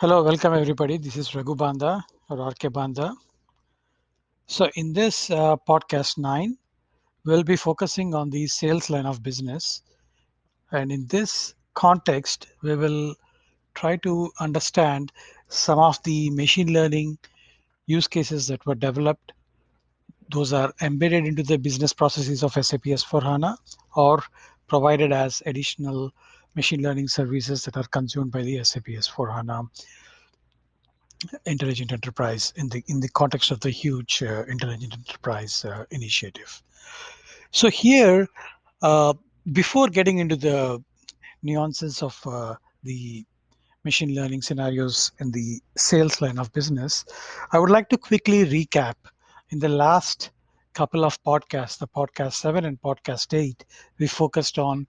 Hello, welcome everybody. This is Raghu Banda or RK Banda. So, in this uh, podcast 9, we'll be focusing on the sales line of business. And in this context, we will try to understand some of the machine learning use cases that were developed. Those are embedded into the business processes of SAP S4HANA or provided as additional machine learning services that are consumed by the SAP S4HANA intelligent enterprise in the in the context of the huge uh, intelligent enterprise uh, initiative. So here, uh, before getting into the nuances of uh, the machine learning scenarios in the sales line of business, I would like to quickly recap in the last couple of podcasts, the podcast seven and podcast eight, we focused on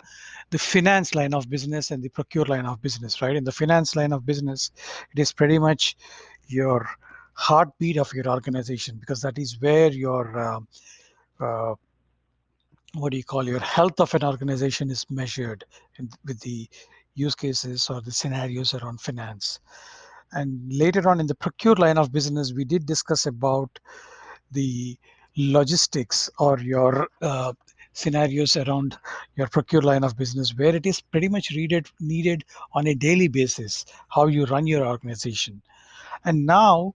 the finance line of business and the procure line of business, right? In the finance line of business, it is pretty much your heartbeat of your organization because that is where your uh, uh, what do you call your health of an organization is measured in, with the use cases or the scenarios around finance and later on in the procure line of business we did discuss about the logistics or your uh, scenarios around your procure line of business where it is pretty much needed needed on a daily basis how you run your organization. And now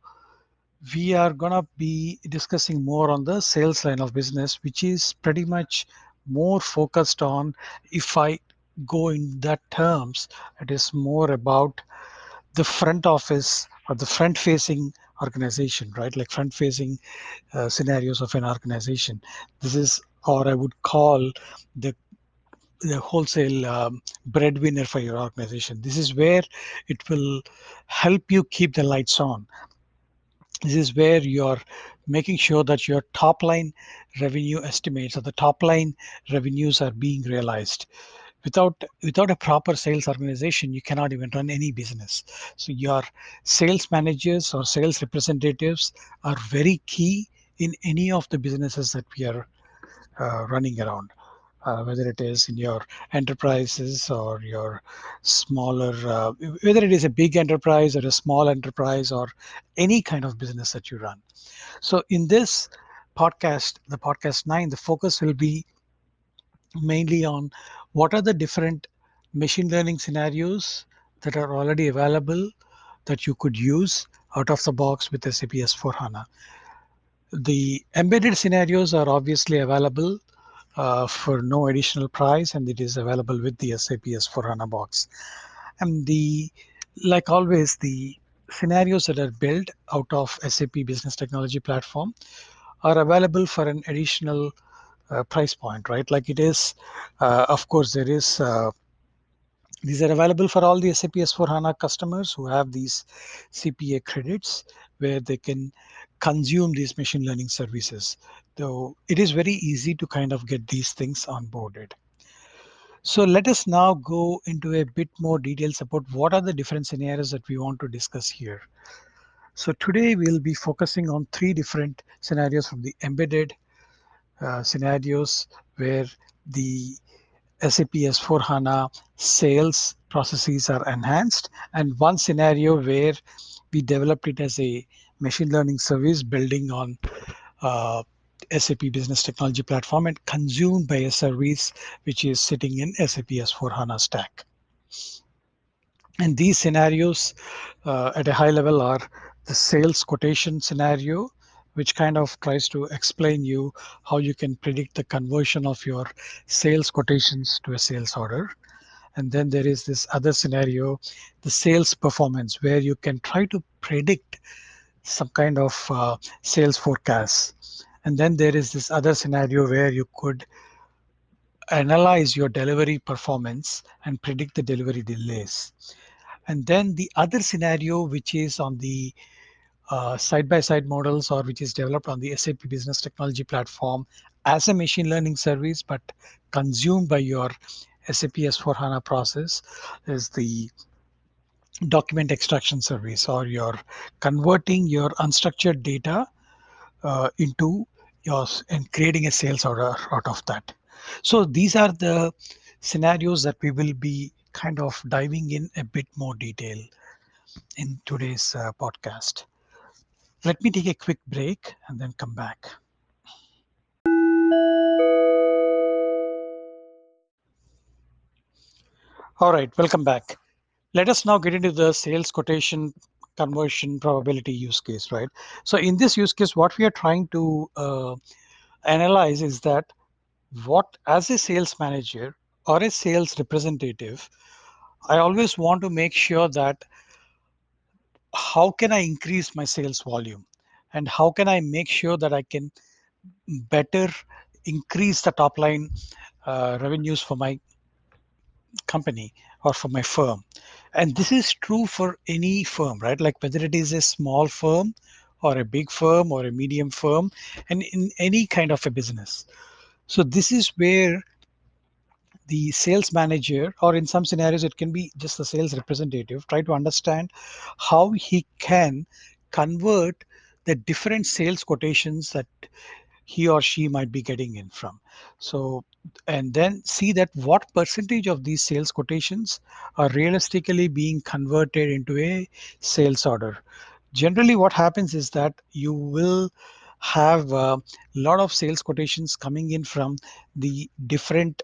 we are going to be discussing more on the sales line of business which is pretty much more focused on if i go in that terms it is more about the front office or the front facing organization right? Like front facing uh, scenarios of an organization. This is or i would call the the wholesale um, breadwinner for your organization. This is where it will help you keep the lights on. This is where you're making sure that your top line revenue estimates or the top line revenues are being realized without without a proper sales organization you cannot even run any business. So your sales managers or sales representatives are very key in any of the businesses that we are uh, running around uh, whether it is in your enterprises or your smaller uh, whether it is a big enterprise or a small enterprise or any kind of business that you run. So in this podcast the podcast 9 the focus will be mainly on what are the different machine learning scenarios that are already available that you could use out of the box with SAP S4HANA. The embedded scenarios are obviously available uh, for no additional price and it is available with the SAP S4HANA box. And the, like always, the scenarios that are built out of SAP Business Technology Platform are available for an additional price point, right? Like it is, uh, of course, there is. Uh, these are available for all the SAP S4 HANA customers who have these CPA credits where they can consume these machine learning services. Though it is very easy to kind of get these things onboarded. So let us now go into a bit more details about what are the different scenarios that we want to discuss here. So today we'll be focusing on three different scenarios from the embedded uh, scenarios where the SAP S4 HANA sales processes are enhanced, and one scenario where we developed it as a machine learning service building on uh, SAP Business Technology Platform and consumed by a service which is sitting in SAP S4 HANA stack. And these scenarios uh, at a high level are the sales quotation scenario, which kind of tries to explain you how you can predict the conversion of your sales quotations to a sales order. And then there is this other scenario, the sales performance, where you can try to predict some kind of uh, sales forecast. And then there is this other scenario where you could analyze your delivery performance and predict the delivery delays. And then the other scenario, which is on the side by side models or which is developed on the SAP Business Technology Platform as a machine learning service, but consumed by your SAP S4 HANA process is the document extraction service or you're converting your unstructured data uh, into yours and creating a sales order out of that. So these are the scenarios that we will be kind of diving in a bit more detail. in today's uh, podcast. Let me take a quick break and then come back. All right, welcome back. Let us now get into the sales quotation conversion probability use case, right? So in this use case, what we are trying to uh, analyze is that what as a sales manager or a sales representative, I always want to make sure that how can I increase my sales volume and how can I make sure that I can better increase the top line uh, revenues for my company or for my firm. And this is true for any firm, right? Like whether it is a small firm or a big firm or a medium firm and in any kind of a business. So this is where the sales manager or in some scenarios it can be just the sales representative try to understand how he can convert the different sales quotations that he or she might be getting in from. So and then see that what percentage of these sales quotations are realistically being converted into a sales order. Generally what happens is that you will have a lot of sales quotations coming in from the different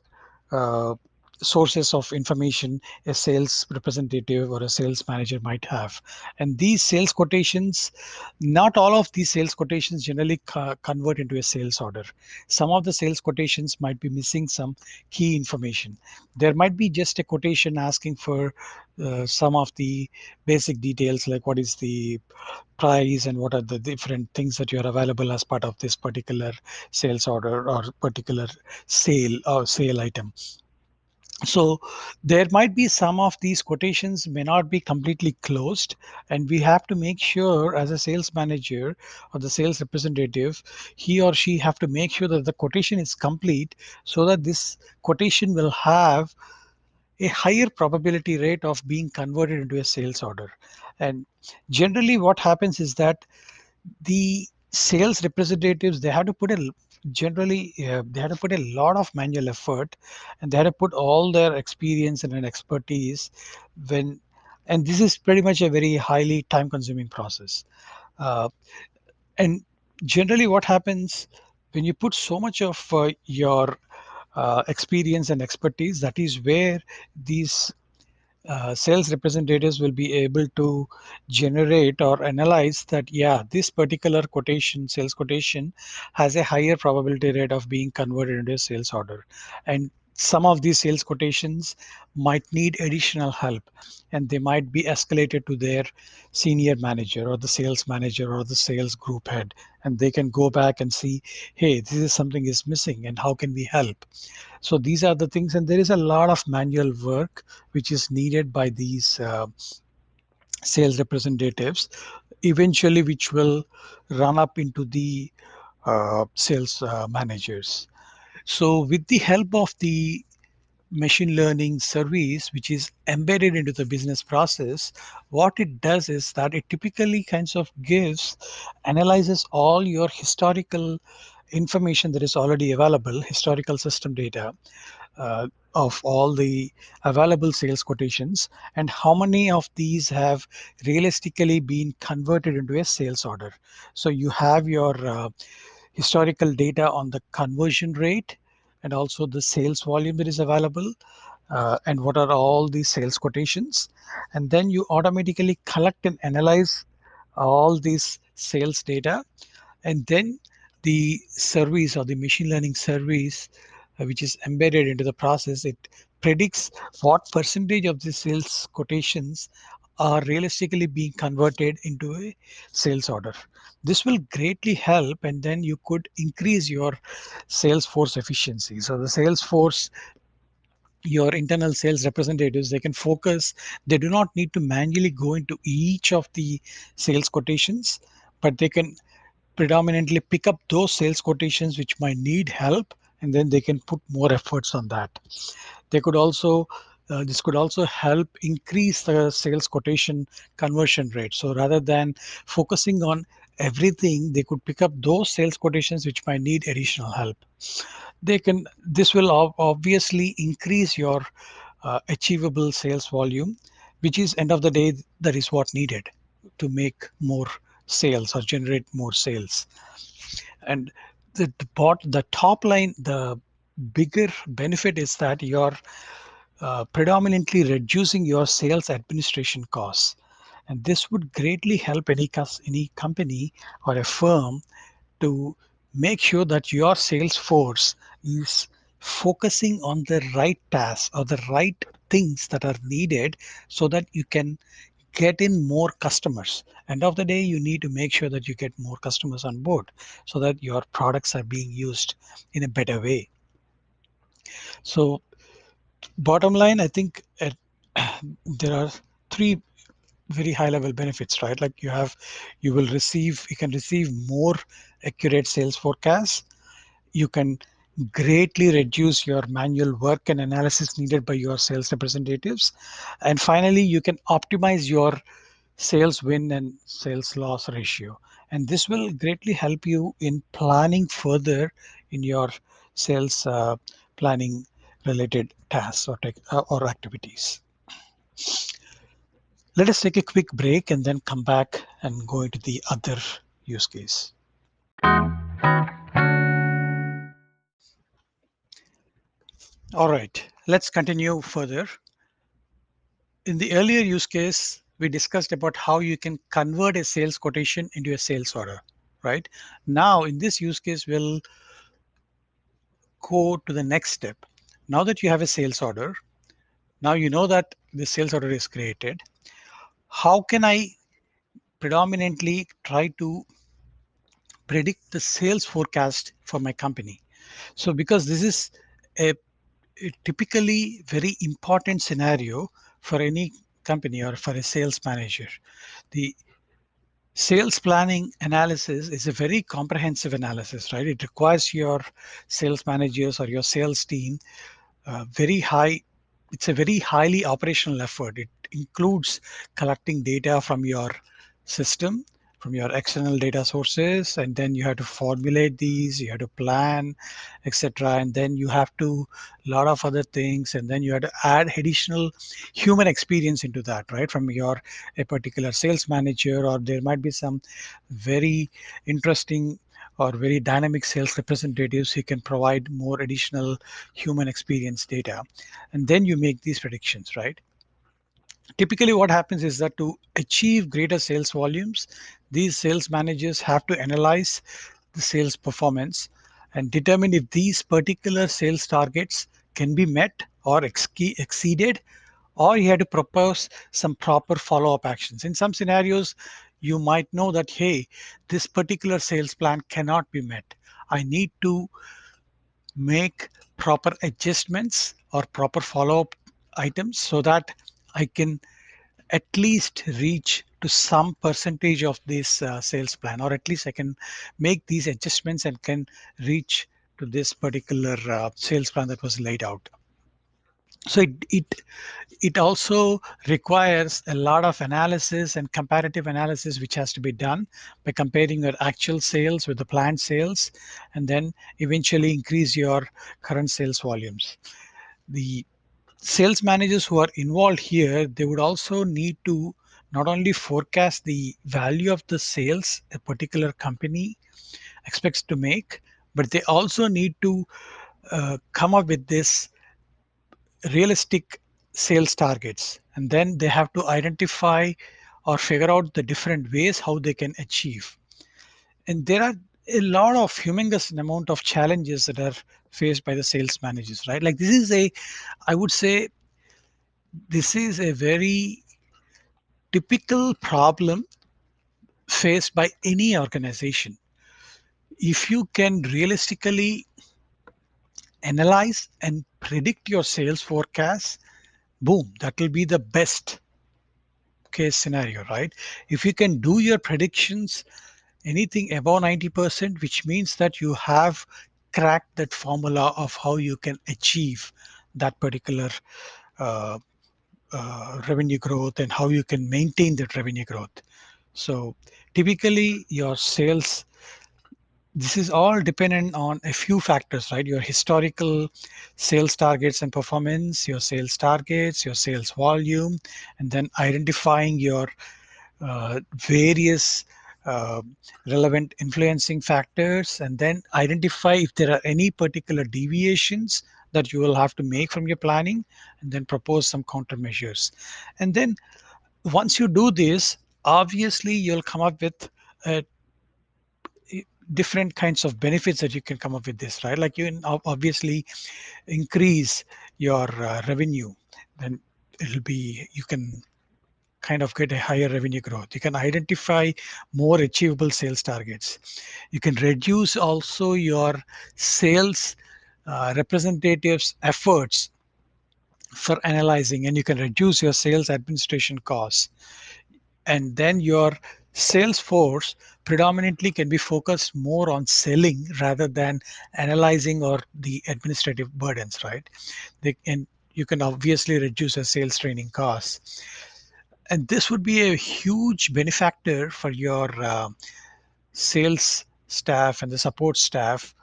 uh, sources of information a sales representative or a sales manager might have. And these sales quotations not all of these sales quotations generally co- convert into a sales order. Some of the sales quotations might be missing some key information. There might be just a quotation asking for uh, some of the basic details like what is the price and what are the different things that you are available as part of this particular sales order or particular sale or sale item so there might be some of these quotations may not be completely closed and we have to make sure as a sales manager or the sales representative he or she have to make sure that the quotation is complete so that this quotation will have a higher probability rate of being converted into a sales order. And generally what happens is that the sales representatives they have to put a generally uh, they had to put a lot of manual effort and they had to put all their experience and expertise when and this is pretty much a very highly time consuming process. Uh, and generally what happens when you put so much of uh, your uh, experience and expertise that is where these uh, sales representatives will be able to generate or analyze that yeah this particular quotation sales quotation has a higher probability rate of being converted into a sales order. And some of these sales quotations might need additional help and they might be escalated to their senior manager or the sales manager or the sales group head and they can go back and see hey this is something is missing and how can we help? So these are the things and there is a lot of manual work which is needed by these uh, sales representatives eventually which will run up into the uh, sales uh, managers so with the help of the machine learning service which is embedded into the business process what it does is that it typically kinds of gives analyzes all your historical information that is already available historical system data uh, of all the available sales quotations and how many of these have realistically been converted into a sales order. So you have your uh, historical data on the conversion rate and also the sales volume that is available uh, and what are all the sales quotations. And then you automatically collect and analyze all these sales data. And then the service or the machine learning service uh, which is embedded into the process it predicts what percentage of the sales quotations are realistically being converted into a sales order. This will greatly help and then you could increase your sales force efficiency. So the sales force your internal sales representatives they can focus. They do not need to manually go into each of the sales quotations but they can predominantly pick up those sales quotations which might need help and then they can put more efforts on that. They could also uh, this could also help increase the sales quotation conversion rate. So rather than focusing on everything they could pick up those sales quotations which might need additional help. They can this will obviously increase your uh, achievable sales volume which is end of the day that is what needed to make more sales or generate more sales. And the the, bot, the top line the bigger benefit is that you're uh, predominantly reducing your sales administration costs. And this would greatly help any any company or a firm to make sure that your sales force is focusing on the right tasks or the right things that are needed so that you can get in more customers. End of the day you need to make sure that you get more customers on board so that your products are being used in a better way. So bottom line i think uh, there are three very high level benefits right? Like you have you will receive you can receive more accurate sales forecasts. You can greatly reduce your manual work and analysis needed by your sales representatives. And finally you can optimize your sales win and sales loss ratio. And this will greatly help you in planning further in your sales uh, planning related tasks or, tech, uh, or activities let us take a quick break and then come back and go into the other use case. All right, let's continue further. In the earlier use case, we discussed about how you can convert a sales quotation into a sales order, right? Now, in this use case, we'll go to the next step. Now that you have a sales order, now you know that the sales order is created how can I predominantly try to predict the sales forecast for my company? So because this is a, a typically very important scenario for any company or for a sales manager. The sales planning analysis is a very comprehensive analysis, right? It requires your sales managers or your sales team very high it's a very highly operational effort. It includes collecting data from your system, from your external data sources, and then you have to formulate these, you have to plan, etc. And then you have to a lot of other things, and then you have to add additional human experience into that, right? From your a particular sales manager, or there might be some very interesting or very dynamic sales representatives who can provide more additional human experience data. And then you make these predictions, right? Typically what happens is that to achieve greater sales volumes, these sales managers have to analyze the sales performance and determine if these particular sales targets can be met or ex exceeded or you have to propose some proper follow-up actions. In some scenarios, you might know that, hey, this particular sales plan cannot be met. I need to make proper adjustments or proper follow-up items so that I can at least reach to some percentage of this uh, sales plan or at least I can make these adjustments and can reach to this particular uh, sales plan that was laid out so it, it it also requires a lot of analysis and comparative analysis which has to be done by comparing your actual sales with the planned sales and then eventually increase your current sales volumes. The sales managers who are involved here they would also need to not only forecast the value of the sales a particular company expects to make but they also need to uh, come up with this realistic sales targets and then they have to identify or figure out the different ways how they can achieve. And there are a lot of humongous amount of challenges that are faced by the sales managers right? Like this is a i would say this is a very typical problem faced by any organization. If you can realistically analyze and predict your sales forecast, boom, that will be the best case scenario, right? If you can do your predictions, anything above 90%, which means that you have cracked that formula of how you can achieve that particular uh, uh, revenue growth and how you can maintain that revenue growth. So typically your sales this is all dependent on a few factors, right? Your historical sales targets and performance, your sales targets, your sales volume, and then identifying your uh, various uh, relevant influencing factors, and then identify if there are any particular deviations that you will have to make from your planning, and then propose some countermeasures. And then once you do this, obviously you'll come up with a different kinds of benefits that you can come up with this, right? Like you obviously increase your uh, revenue, then it'll be, you can kind of get a higher revenue growth. You can identify more achievable sales targets. You can reduce also your sales uh, representatives' efforts for analyzing, and you can reduce your sales administration costs. And then your sales force predominantly can be focused more on selling rather than analyzing or the administrative burdens, right? They, and you can obviously reduce your sales training costs. And this would be a huge benefactor for your uh, sales staff and the support staff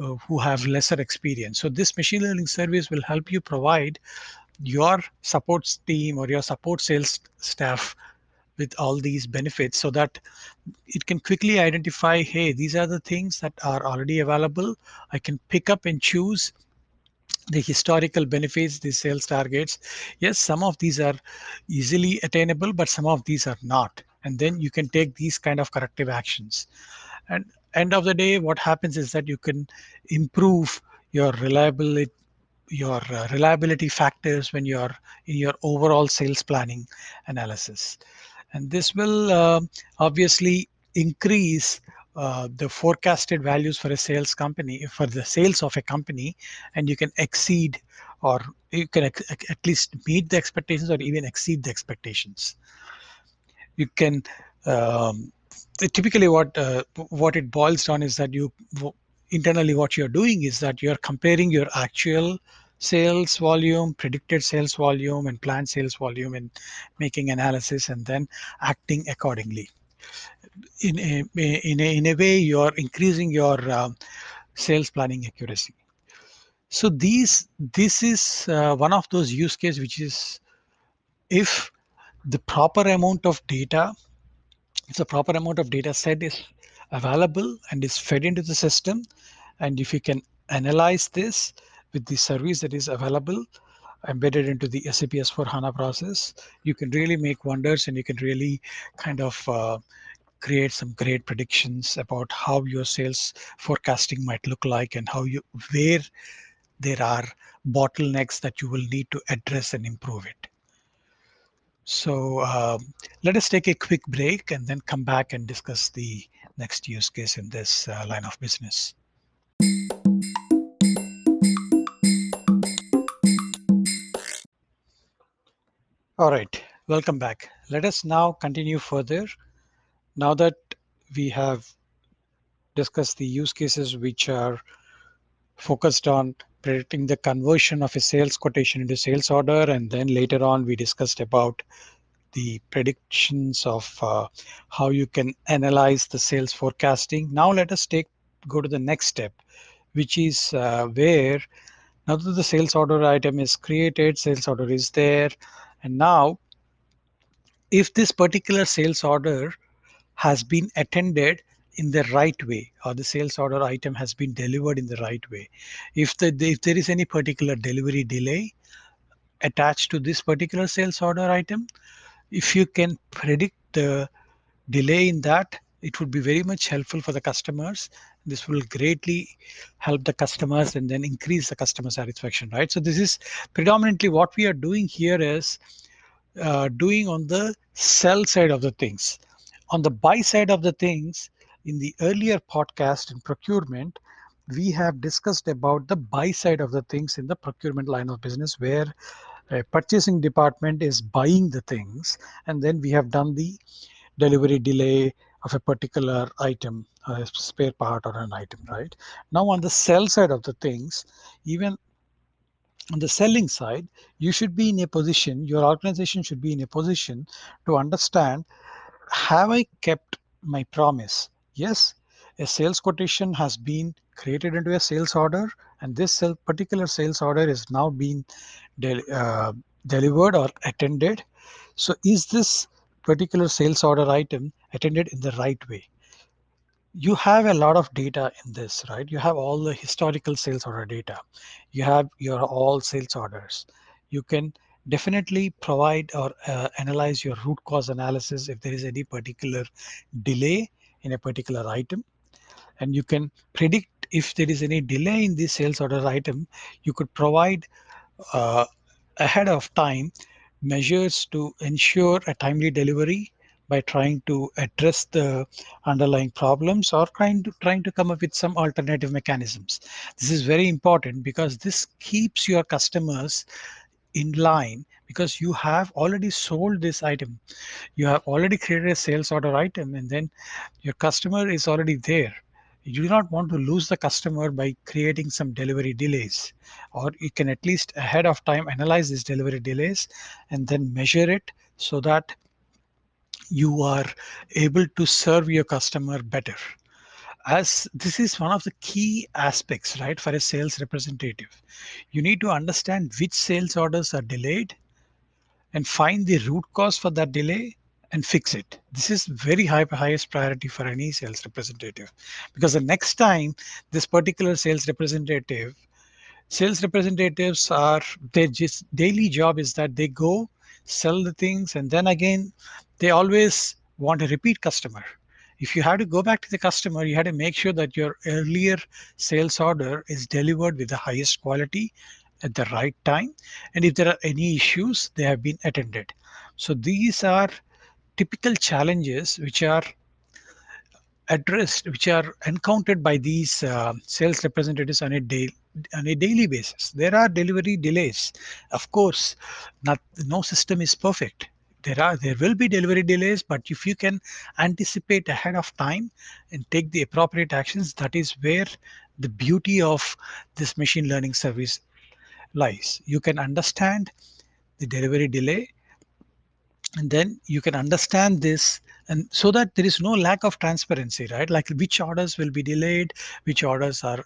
uh, who have lesser experience. So this machine learning service will help you provide your support team or your support sales staff with all these benefits so that it can quickly identify hey these are the things that are already available. I can pick up and choose the historical benefits the sales targets. Yes some of these are easily attainable but some of these are not. And then you can take these kind of corrective actions. And end of the day what happens is that you can improve your reliability your uh, reliability factors when you're in your overall sales planning analysis and this will uh, obviously increase uh, the forecasted values for a sales company for the sales of a company and you can exceed or you can at least meet the expectations or even exceed the expectations. You can um, typically what uh, what it boils down is that you internally what you're doing is that you're comparing your actual sales volume, predicted sales volume, and planned sales volume, and making analysis and then acting accordingly. In a, in a, in a way, you're increasing your uh, sales planning accuracy. So these this is uh, one of those use cases which is if the proper amount of data, if the proper amount of data set is available and is fed into the system, and if you can analyze this with the service that is available embedded into the SAP S4 HANA process, you can really make wonders and you can really kind of uh, create some great predictions about how your sales forecasting might look like and how you where there are bottlenecks that you will need to address and improve it. So um, let us take a quick break and then come back and discuss the next use case in this uh, line of business. All right, welcome back. Let us now continue further. Now that we have discussed the use cases which are focused on predicting the conversion of a sales quotation into sales order, and then later on we discussed about the predictions of uh, how you can analyze the sales forecasting. Now let us take go to the next step, which is uh, where now that the sales order item is created, sales order is there, and now, if this particular sales order has been attended in the right way or the sales order item has been delivered in the right way if the if there is any particular delivery delay attached to this particular sales order item if you can predict the delay in that it would be very much helpful for the customers this will greatly help the customers and then increase the customer satisfaction right? So this is predominantly what we are doing here is uh, doing on the sell side of the things. On the buy side of the things in the earlier podcast in procurement we have discussed about the buy side of the things in the procurement line of business where a purchasing department is buying the things and then we have done the delivery delay of a particular item, a spare part or an item, right? Now on the sell side of the things, even on the selling side, you should be in a position, your organization should be in a position to understand, have I kept my promise? Yes. a sales quotation has been created into a sales order and this particular sales order is now being de uh, delivered or attended. So is this particular sales order item attended in the right way? You have a lot of data in this, right? You have all the historical sales order data. You have your all sales orders. You can definitely provide or uh, analyze your root cause analysis if there is any particular delay in a particular item and you can predict if there is any delay in the sales order item you could provide uh, ahead of time measures to ensure a timely delivery by trying to address the underlying problems or trying to trying to come up with some alternative mechanisms. This is very important because this keeps your customers in line because you have already sold this item. You have already created a sales order item and then your customer is already there. You do not want to lose the customer by creating some delivery delays or you can at least ahead of time analyze these delivery delays and then measure it so that you are able to serve your customer better as this is one of the key aspects, right, for a sales representative. You need to understand which sales orders are delayed and find the root cause for that delay and fix it. This is very high highest priority for any sales representative because the next time this particular sales representative, sales representatives are their just daily job is that they go sell the things and then again they always want a repeat customer if you have to go back to the customer, you have to make sure that your earlier sales order is delivered with the highest quality at the right time. And if there are any issues, they have been attended. So these are typical challenges which are addressed, which are encountered by these uh, sales representatives on a on a daily basis. There are delivery delays. Of course, not no system is perfect there are there will be delivery delays but if you can anticipate ahead of time and take the appropriate actions that is where the beauty of this machine learning service lies. You can understand the delivery delay and then you can understand this and so that there is no lack of transparency right? Like which orders will be delayed which orders are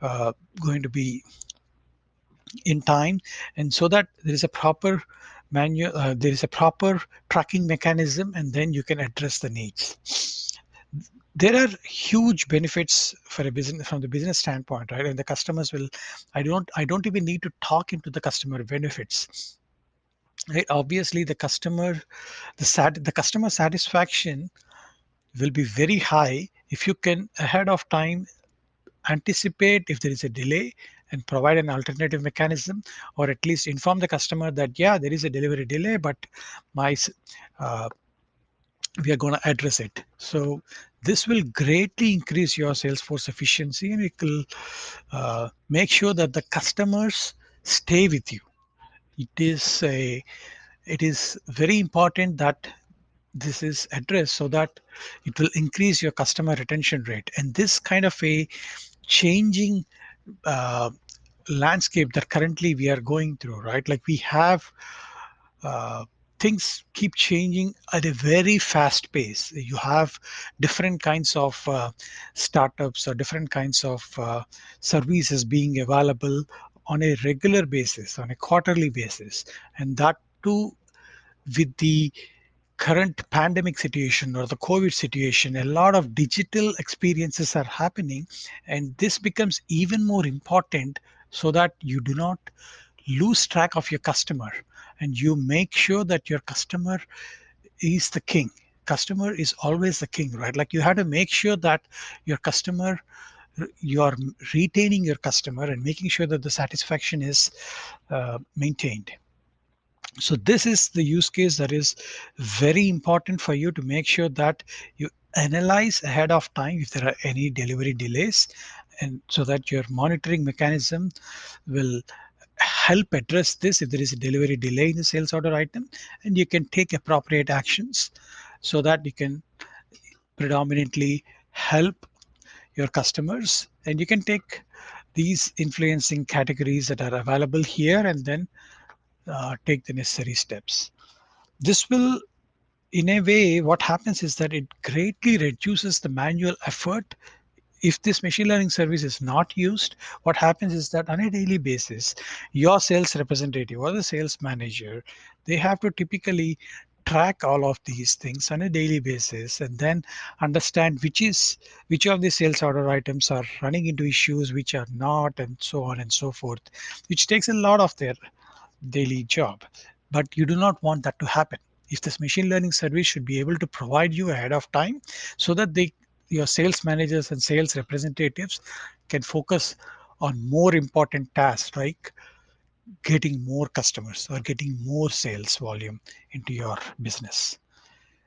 uh, going to be in time and so that there is a proper manual uh, there is a proper tracking mechanism and then you can address the needs. There are huge benefits for a business from the business standpoint right? And the customers will i don't i don't even need to talk into the customer benefits. Right? Obviously the customer the sat the customer satisfaction will be very high if you can ahead of time anticipate if there is a delay and provide an alternative mechanism or at least inform the customer that yeah there is a delivery delay but my uh, we are going to address it. So this will greatly increase your salesforce efficiency and it will uh, make sure that the customers stay with you. It is a it is very important that this is addressed so that it will increase your customer retention rate. And this kind of a changing uh, landscape that currently we are going through, right? Like we have uh, things keep changing at a very fast pace. You have different kinds of uh, startups or different kinds of uh, services being available on a regular basis, on a quarterly basis, and that too with the current pandemic situation or the COVID situation, a lot of digital experiences are happening, and this becomes even more important so that you do not lose track of your customer and you make sure that your customer is the king. Customer is always the king, right? Like you have to make sure that your customer you are retaining your customer and making sure that the satisfaction is uh, maintained so this is the use case that is very important for you to make sure that you analyze ahead of time if there are any delivery delays and so that your monitoring mechanism will help address this if there is a delivery delay in the sales order item and you can take appropriate actions so that you can predominantly help your customers and you can take these influencing categories that are available here and then uh, take the necessary steps. This will, in a way, what happens is that it greatly reduces the manual effort if this machine learning service is not used, what happens is that on a daily basis, your sales representative or the sales manager, they have to typically track all of these things on a daily basis and then understand which is which of the sales order items are running into issues which are not and so on and so forth which takes a lot of their daily job but you do not want that to happen if this machine learning service should be able to provide you ahead of time so that they your sales managers and sales representatives can focus on more important tasks like getting more customers or getting more sales volume into your business.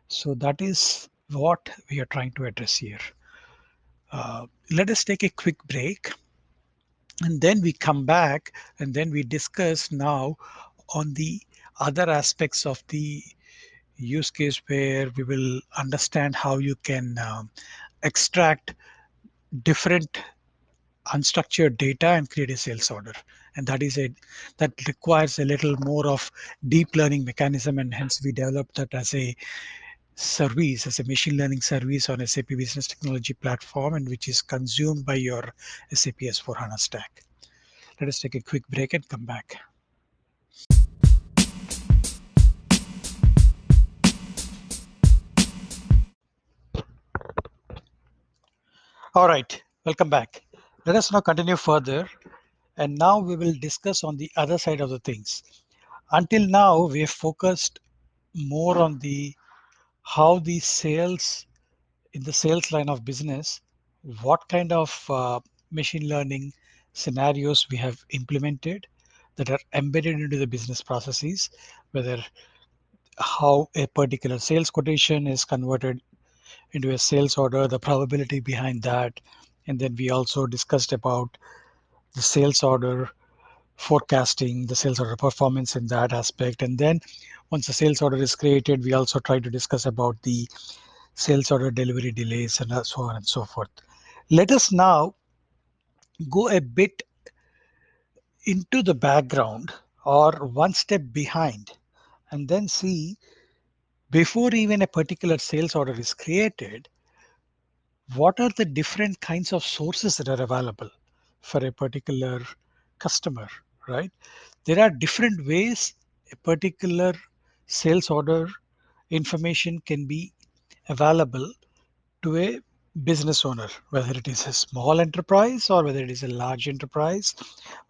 So that is what we are trying to address here. Uh, let us take a quick break and then we come back and then we discuss now on the other aspects of the use case where we will understand how you can um, extract different unstructured data and create a sales order. And that is it that requires a little more of deep learning mechanism and hence we developed that as a service as a machine learning service on SAP business technology platform and which is consumed by your SAP S4 HANA stack. Let us take a quick break and come back. All right, welcome back. Let us now continue further. And now we will discuss on the other side of the things. Until now, we have focused more on the how the sales in the sales line of business, what kind of uh, machine learning scenarios we have implemented that are embedded into the business processes, whether how a particular sales quotation is converted into a sales order, the probability behind that. And then we also discussed about the sales order forecasting, the sales order performance in that aspect. And then once the sales order is created, we also try to discuss about the sales order delivery delays and uh, so on and so forth. Let us now go a bit into the background or one step behind and then see before even a particular sales order is created, what are the different kinds of sources that are available for a particular customer, right? There are different ways a particular sales order information can be available to a business owner, whether it is a small enterprise or whether it is a large enterprise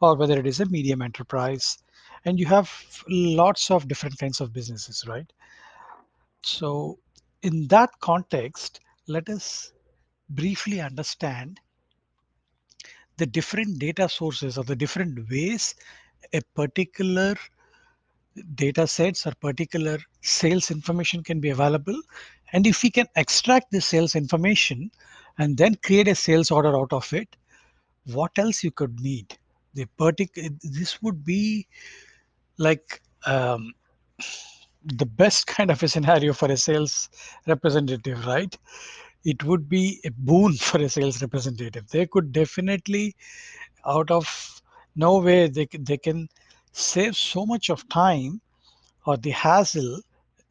or whether it is a medium enterprise. And you have lots of different kinds of businesses, right? So, in that context, let us briefly understand the different data sources or the different ways a particular data sets or particular sales information can be available. And if we can extract the sales information and then create a sales order out of it, what else you could need? The particular this would be like um, the best kind of a scenario for a sales representative, right? It would be a boon for a sales representative. They could definitely, out of no way, they, they can save so much of time or the hassle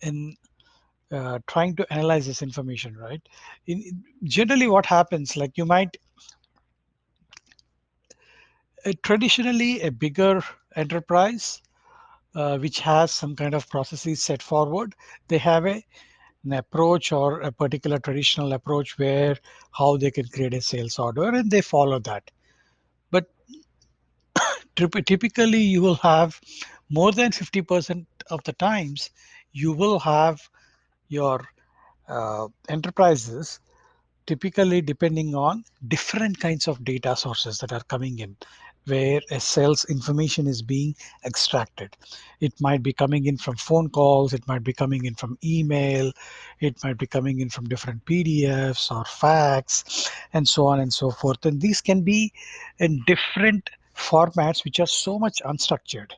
in uh, trying to analyze this information, right? In, generally, what happens, like you might uh, traditionally a bigger enterprise uh, which has some kind of processes set forward. They have a, an approach or a particular traditional approach where how they can create a sales order and they follow that. But typically you will have more than 50% of the times you will have your uh, enterprises typically depending on different kinds of data sources that are coming in where a sales information is being extracted. It might be coming in from phone calls, it might be coming in from email, it might be coming in from different PDFs or fax, and so on and so forth. And these can be in different formats which are so much unstructured.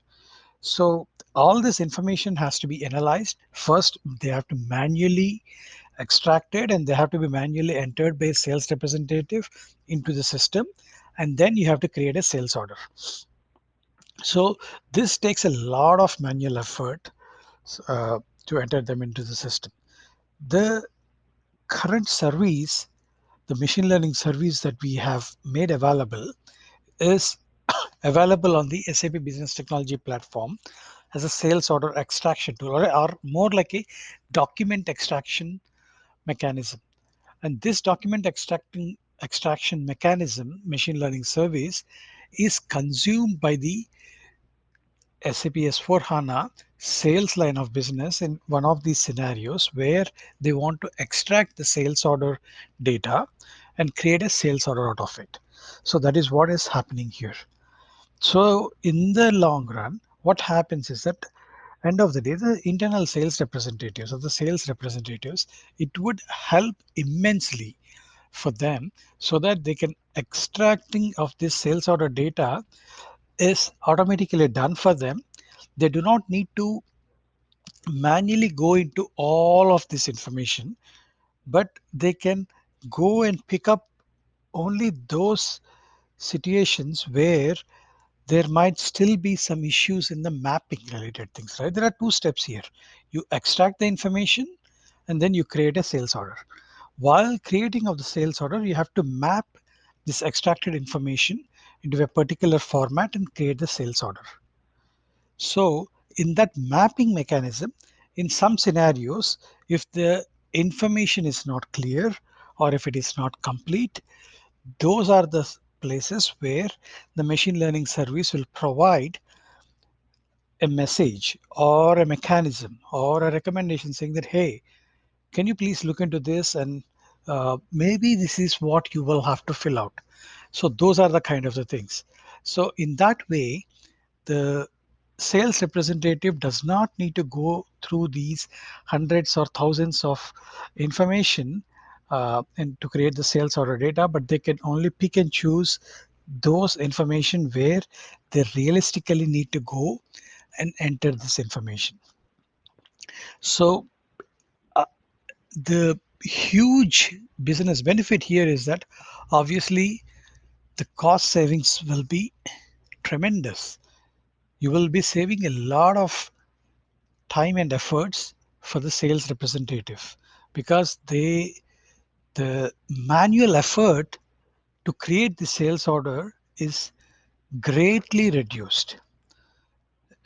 So all this information has to be analyzed. First, they have to manually extracted and they have to be manually entered by sales representative into the system and then you have to create a sales order. So this takes a lot of manual effort uh, to enter them into the system. The current service the machine learning service that we have made available is available on the SAP Business Technology platform as a sales order extraction tool or, or more like a document extraction mechanism. And this document extracting extraction mechanism, machine learning service, is consumed by the SAP S4 HANA sales line of business in one of these scenarios where they want to extract the sales order data and create a sales order out of it. So that is what is happening here. So in the long run, what happens is that end of the day, the internal sales representatives or the sales representatives, it would help immensely for them so that they can extracting of this sales order data is automatically done for them. They do not need to manually go into all of this information, but they can go and pick up only those situations where there might still be some issues in the mapping related things, right? There are two steps here. You extract the information and then you create a sales order. While creating of the sales order, you have to map this extracted information into a particular format and create the sales order. So in that mapping mechanism, in some scenarios, if the information is not clear or if it is not complete, those are the places where the machine learning service will provide a message or a mechanism or a recommendation saying that, hey, can you please look into this and uh, maybe this is what you will have to fill out. So those are the kind of the things. So in that way, the sales representative does not need to go through these hundreds or thousands of information uh, and to create the sales order data, but they can only pick and choose those information where they realistically need to go and enter this information. So the huge business benefit here is that obviously the cost savings will be tremendous. You will be saving a lot of time and efforts for the sales representative because they the manual effort to create the sales order is greatly reduced.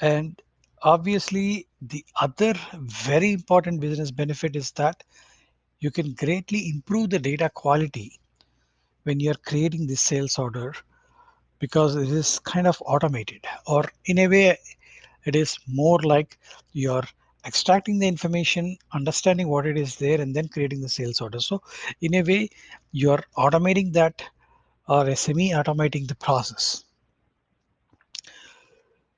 And obviously, the other very important business benefit is that you can greatly improve the data quality when you're creating the sales order because it is kind of automated or in a way it is more like you're extracting the information, understanding what it is there, and then creating the sales order. So, in a way, you're automating that or semi automating the process.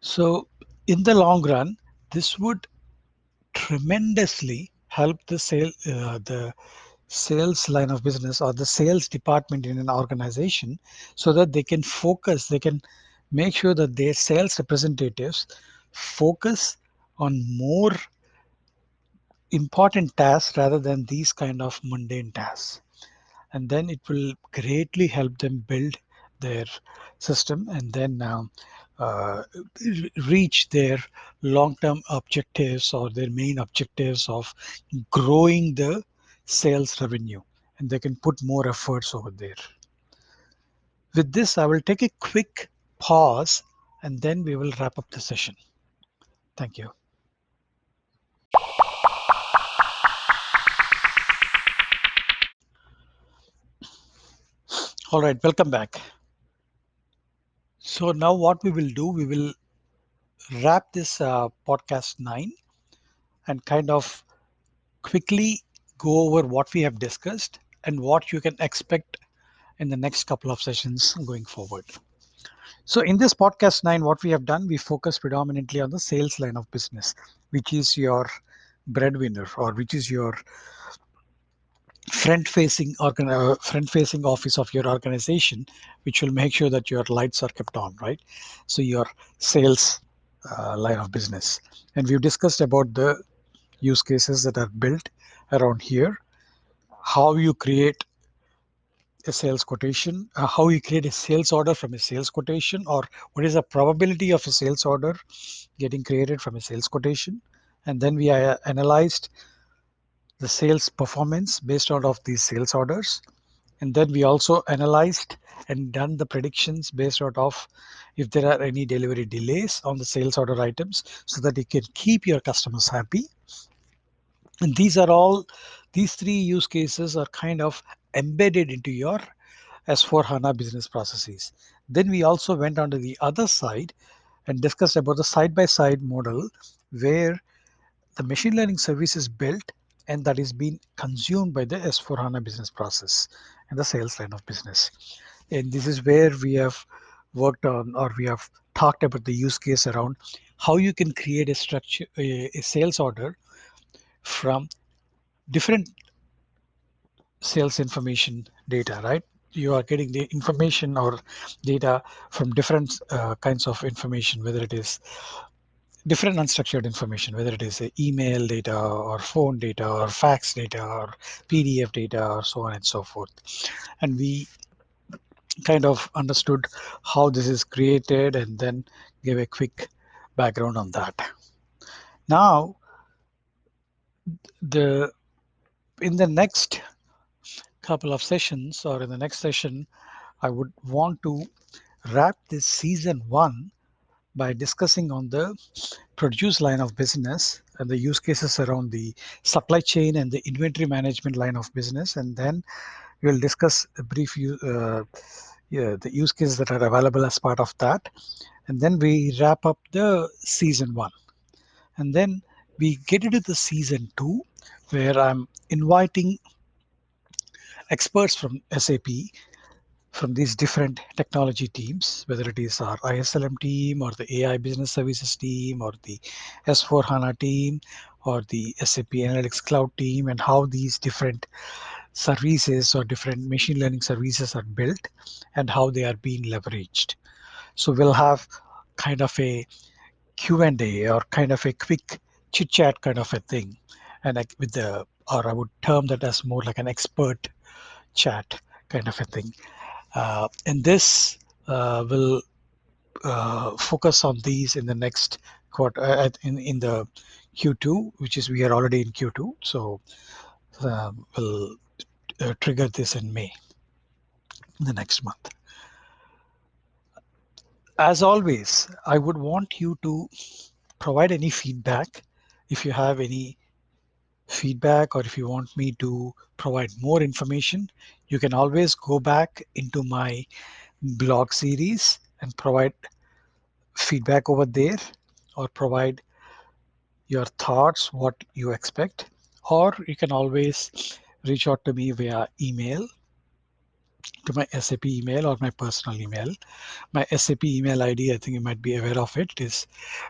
So, in the long run, this would tremendously help the sale, uh, the sales line of business or the sales department in an organization so that they can focus, they can make sure that their sales representatives focus on more important tasks rather than these kind of mundane tasks. And then it will greatly help them build their system. And then um, Uh, reach their long-term objectives or their main objectives of growing the sales revenue. And they can put more efforts over there. With this i will take a quick pause and then we will wrap up the session. Thank you. All right, welcome back. So now what we will do, we will wrap this uh, podcast nine and kind of quickly go over what we have discussed and what you can expect in the next couple of sessions going forward. So in this podcast nine, what we have done, we focus predominantly on the sales line of business, which is your breadwinner or which is your front facing organ uh, front facing office of your organization which will make sure that your lights are kept on right? So your sales uh, line of business. And we've discussed about the use cases that are built around here. How you create a sales quotation uh, how you create a sales order from a sales quotation or what is the probability of a sales order getting created from a sales quotation? And then we uh, analyzed the sales performance based out of these sales orders And then we also analyzed and done the predictions based out of if there are any delivery delays on the sales order items so that you can keep your customers happy. And these are all, these three use cases are kind of embedded into your S4 HANA business processes. Then we also went on to the other side and discussed about the side by side model where the machine learning service is built and that is being consumed by the S4 HANA business process and the sales line of business. And this is where we have worked on or we have talked about the use case around how you can create a structure, a, a sales order from different sales information data, right? You are getting the information or data from different uh, kinds of information, whether it is different unstructured information, whether it is uh, email data or phone data or fax data or PDF data or so on and so forth. And we kind of understood how this is created and then gave a quick background on that. Now, the in the next couple of sessions or in the next session, I would want to wrap this season one by discussing on the produce line of business and the use cases around the supply chain and the inventory management line of business. And then we'll discuss a brief uh, yeah, the use cases that are available as part of that. And then we wrap up the season one. And then we get into the season two, where I'm inviting experts from SAP from these different technology teams, whether it is our ISLM team or the AI business services team or the S4 HANA team or the SAP Analytics Cloud team, and how these different services or different machine learning services are built and how they are being leveraged. So we'll have kind of a Q&A or kind of a quick chit chat kind of a thing. And like with the, or I would term that as more like an expert chat kind of a thing. Uh, and this uh, will uh, focus on these in the next quarter in in the Q2, which is we are already in Q2. So um, we'll trigger this in May, the next month. As always, I would want you to provide any feedback if you have any feedback or if you want me to provide more information, you can always go back into my blog series and provide feedback over there or provide your thoughts, what you expect, or you can always reach out to me via email to my SAP email or my personal email. My SAP email ID, I think you might be aware of it, is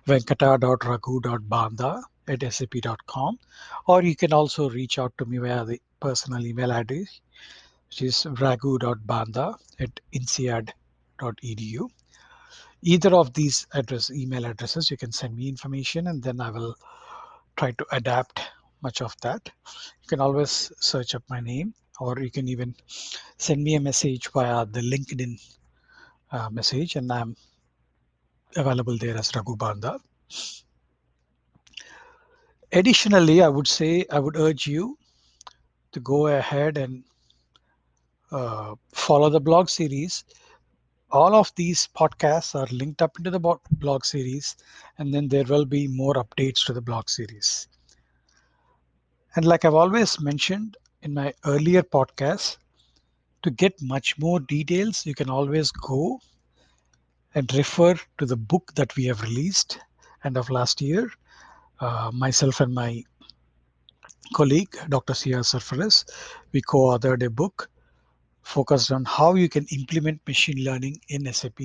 venkata.raghu.banda at sap.com. Or you can also reach out to me via the personal email address, which is raghu.banda at insead.edu. Either of these address email addresses, you can send me information and then I will try to adapt much of that. You can always search up my name or you can even send me a message via the LinkedIn uh, message and I'm available there as Raghu Banda. Additionally, I would say I would urge you to go ahead and uh, follow the blog series. All of these podcasts are linked up into the blog series, and then there will be more updates to the blog series. And like I've always mentioned in my earlier podcasts, to get much more details, you can always go and refer to the book that we have released end of last year uh, myself and my colleague, Dr. Siar Sarferaz, we co-authored a book focused on how you can implement machine learning in SAP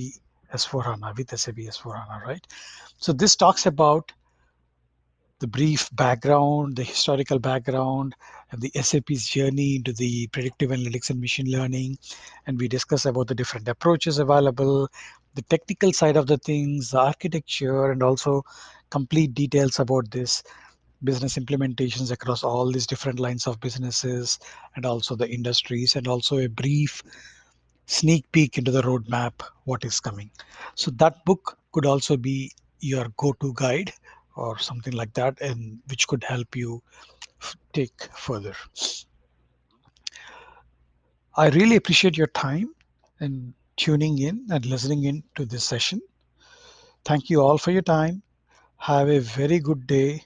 S4HANA with SAP S4HANA, right? So this talks about the brief background, the historical background, and the SAP's journey into the predictive analytics and machine learning. And we discuss about the different approaches available, the technical side of the things, the architecture, and also complete details about this business implementations across all these different lines of businesses and also the industries and also a brief sneak peek into the roadmap what is coming so that book could also be your go-to guide or something like that and which could help you take further I really appreciate your time and tuning in and listening in to this session. Thank you all for your time. Have a very good day,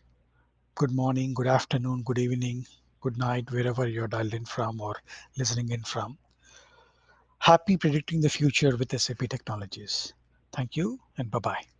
good morning, good afternoon, good evening, good night, wherever you're dialed in from or listening in from. Happy predicting the future with SAP technologies. Thank you and bye bye.